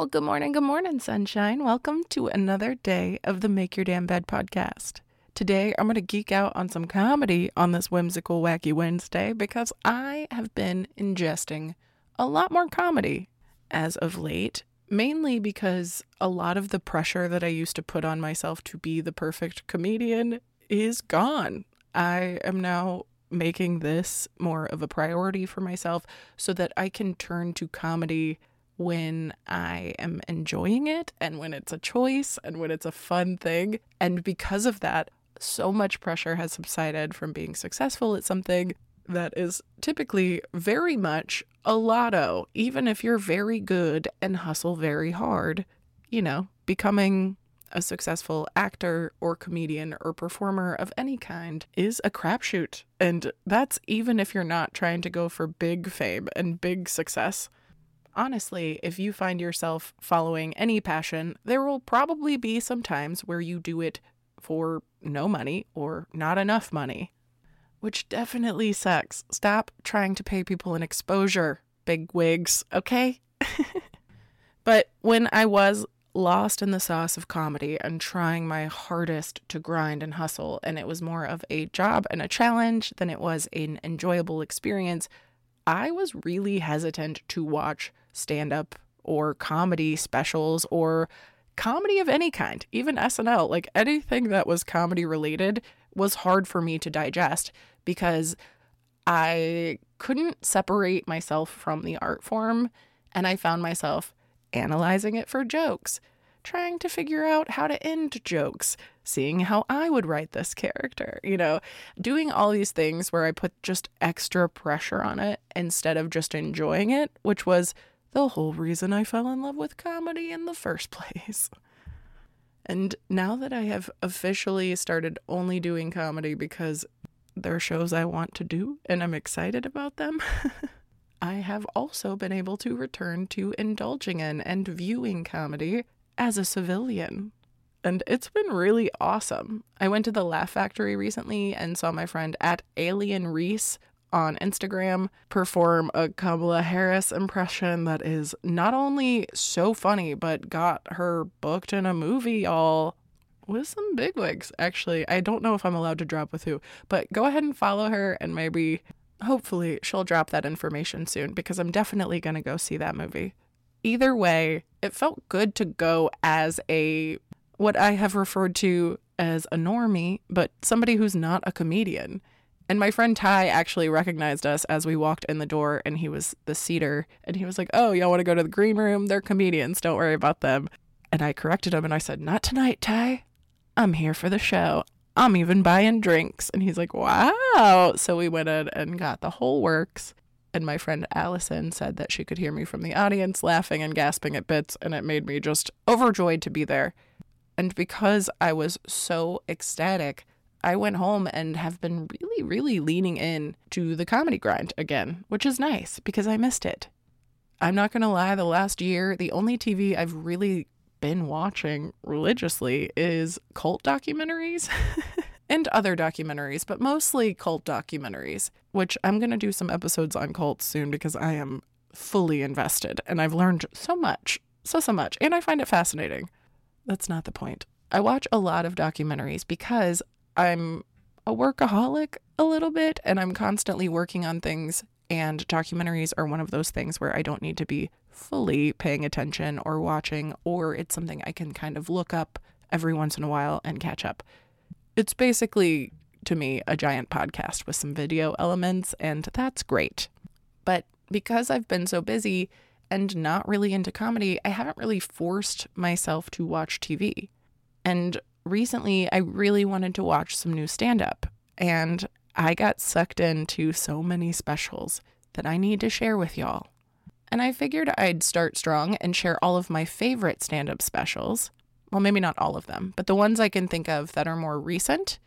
Well, good morning, good morning, sunshine. Welcome to another day of the Make Your Damn Bed podcast. Today, I'm going to geek out on some comedy on this whimsical, wacky Wednesday because I have been ingesting a lot more comedy as of late, mainly because a lot of the pressure that I used to put on myself to be the perfect comedian is gone. I am now making this more of a priority for myself so that I can turn to comedy when I am enjoying it and when it's a choice and when it's a fun thing. And because of that, so much pressure has subsided from being successful at something that is typically very much a lotto, even if you're very good and hustle very hard. You know, becoming a successful actor or comedian or performer of any kind is a crapshoot. And that's even if you're not trying to go for big fame and big success honestly, if you find yourself following any passion, there will probably be some times where you do it for no money or not enough money, which definitely sucks. Stop trying to pay people an exposure, big wigs, okay? but when I was lost in the sauce of comedy and trying my hardest to grind and hustle, and it was more of a job and a challenge than it was an enjoyable experience, I was really hesitant to watch stand up or comedy specials or comedy of any kind, even SNL, like anything that was comedy related was hard for me to digest because I couldn't separate myself from the art form and I found myself analyzing it for jokes, trying to figure out how to end jokes, seeing how I would write this character, you know, doing all these things where I put just extra pressure on it instead of just enjoying it, which was the whole reason I fell in love with comedy in the first place. And now that I have officially started only doing comedy because there are shows I want to do and I'm excited about them, I have also been able to return to indulging in and viewing comedy as a civilian. And it's been really awesome. I went to the Laugh Factory recently and saw my friend at Alien Reese on Instagram perform a Kamala Harris impression that is not only so funny, but got her booked in a movie all with some bigwigs, actually. I don't know if I'm allowed to drop with who, but go ahead and follow her and maybe, hopefully, she'll drop that information soon because I'm definitely going to go see that movie. Either way, it felt good to go as a what I have referred to as a normie, but somebody who's not a comedian. And my friend Ty actually recognized us as we walked in the door, and he was the seater. And he was like, Oh, y'all want to go to the green room? They're comedians. Don't worry about them. And I corrected him and I said, Not tonight, Ty. I'm here for the show. I'm even buying drinks. And he's like, Wow. So we went in and got the whole works. And my friend Allison said that she could hear me from the audience laughing and gasping at bits. And it made me just overjoyed to be there. And because I was so ecstatic, I went home and have been really, really leaning in to the comedy grind again, which is nice because I missed it. I'm not going to lie, the last year, the only TV I've really been watching religiously is cult documentaries and other documentaries, but mostly cult documentaries, which I'm going to do some episodes on cults soon because I am fully invested and I've learned so much, so, so much, and I find it fascinating. That's not the point. I watch a lot of documentaries because I'm a workaholic a little bit and I'm constantly working on things. And documentaries are one of those things where I don't need to be fully paying attention or watching, or it's something I can kind of look up every once in a while and catch up. It's basically, to me, a giant podcast with some video elements, and that's great. But because I've been so busy and not really into comedy, I haven't really forced myself to watch TV. And recently I really wanted to watch some new stand up, and I got sucked into so many specials that I need to share with y'all. And I figured I'd start strong and share all of my favorite stand up specials. Well, maybe not all of them, but the ones I can think of that are more recent,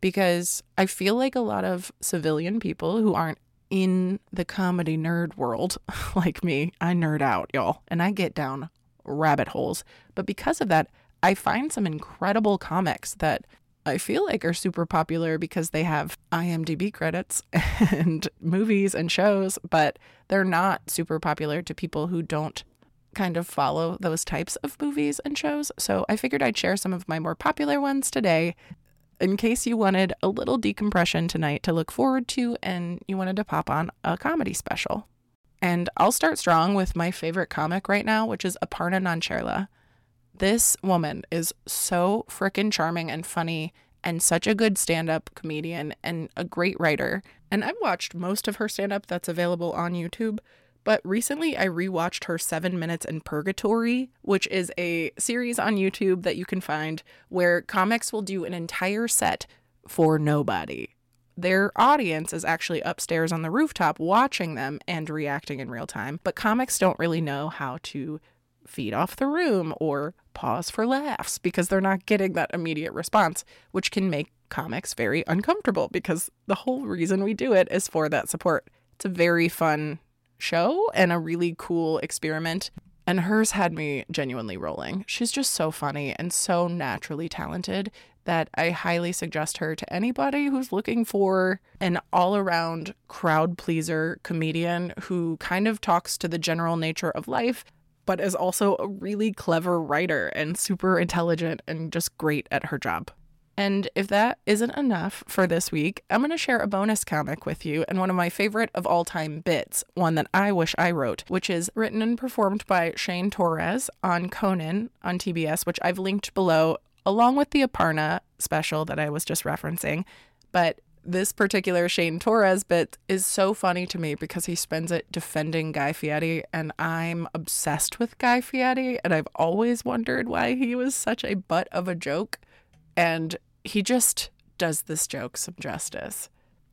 because I feel like a lot of civilian people who aren't in the comedy nerd world, like me, I nerd out, y'all, and I get down rabbit holes. But because of that, I find some incredible comics that I feel like are super popular because they have IMDb credits and movies and shows, but they're not super popular to people who don't kind of follow those types of movies and shows. So I figured I'd share some of my more popular ones today in case you wanted a little decompression tonight to look forward to and you wanted to pop on a comedy special. And I'll start strong with my favorite comic right now, which is Aparna Nancherla. This woman is so freaking charming and funny and such a good stand up comedian and a great writer. And I've watched most of her stand up that's available on YouTube. But recently, I rewatched her Seven Minutes in Purgatory, which is a series on YouTube that you can find where comics will do an entire set for nobody. Their audience is actually upstairs on the rooftop watching them and reacting in real time, but comics don't really know how to feed off the room or pause for laughs because they're not getting that immediate response, which can make comics very uncomfortable because the whole reason we do it is for that support. It's a very fun show and a really cool experiment. And hers had me genuinely rolling. She's just so funny and so naturally talented that I highly suggest her to anybody who's looking for an all around crowd pleaser comedian who kind of talks to the general nature of life, but is also a really clever writer and super intelligent and just great at her job. And if that isn't enough for this week, I'm going to share a bonus comic with you and one of my favorite of all time bits, one that I wish I wrote, which is written and performed by Shane Torres on Conan on TBS, which I've linked below, along with the Aparna special that I was just referencing. But this particular Shane Torres bit is so funny to me because he spends it defending Guy Fieri, and I'm obsessed with Guy Fieri, and I've always wondered why he was such a butt of a joke. And he just does this joke some justice.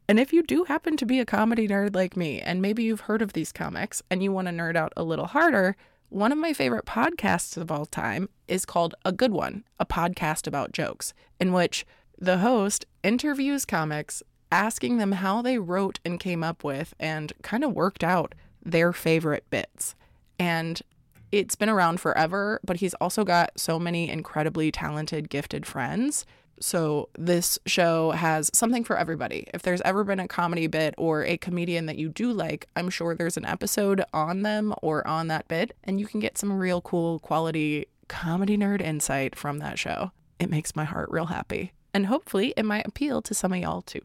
And if you do happen to be a comedy nerd like me, and maybe you've heard of these comics and you want to nerd out a little harder, one of my favorite podcasts of all time is called A Good One, a podcast about jokes, in which the host interviews comics, asking them how they wrote and came up with and kind of worked out their favorite bits. And it's been around forever, but he's also got so many incredibly talented, gifted friends. So this show has something for everybody. If there's ever been a comedy bit or a comedian that you do like, I'm sure there's an episode on them or on that bit, and you can get some real cool quality comedy nerd insight from that show. It makes my heart real happy. And hopefully it might appeal to some of y'all too.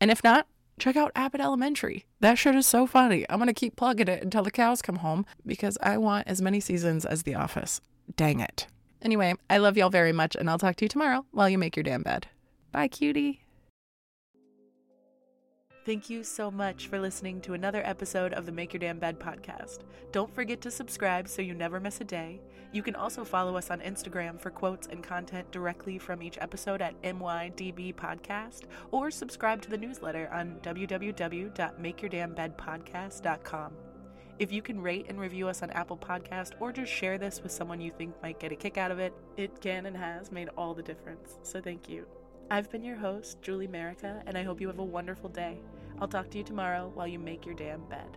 And if not, check out Abbott Elementary. That shit is so funny. I'm going to keep plugging it until the cows come home because I want as many seasons as The Office. Dang it. Anyway, I love y'all very much, and I'll talk to you tomorrow while you make your damn bed. Bye, cutie. Thank you so much for listening to another episode of the Make Your Damn Bed podcast. Don't forget to subscribe so you never miss a day. You can also follow us on Instagram for quotes and content directly from each episode at MYDB Podcast, or subscribe to the newsletter on www.makeyourdamnbedpodcast.com. If you can rate and review us on Apple Podcast or just share this with someone you think might get a kick out of it, it can and has made all the difference. So thank you. I've been your host, Julie Merica, and I hope you have a wonderful day. I'll talk to you tomorrow while you make your damn bed.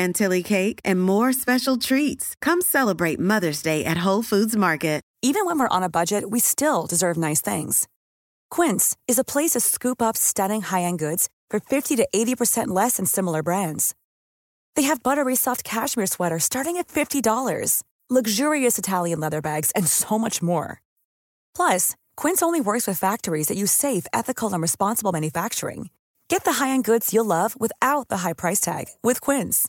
chantilly cake, and more special treats. Come celebrate Mother's Day at Whole Foods Market. Even when we're on a budget, we still deserve nice things. Quince is a place to scoop up stunning high-end goods for 50 to 80% less than similar brands. They have buttery soft cashmere sweaters starting at $50, luxurious Italian leather bags, and so much more. Plus, Quince only works with factories that use safe, ethical, and responsible manufacturing. Get the high-end goods you'll love without the high price tag with Quince.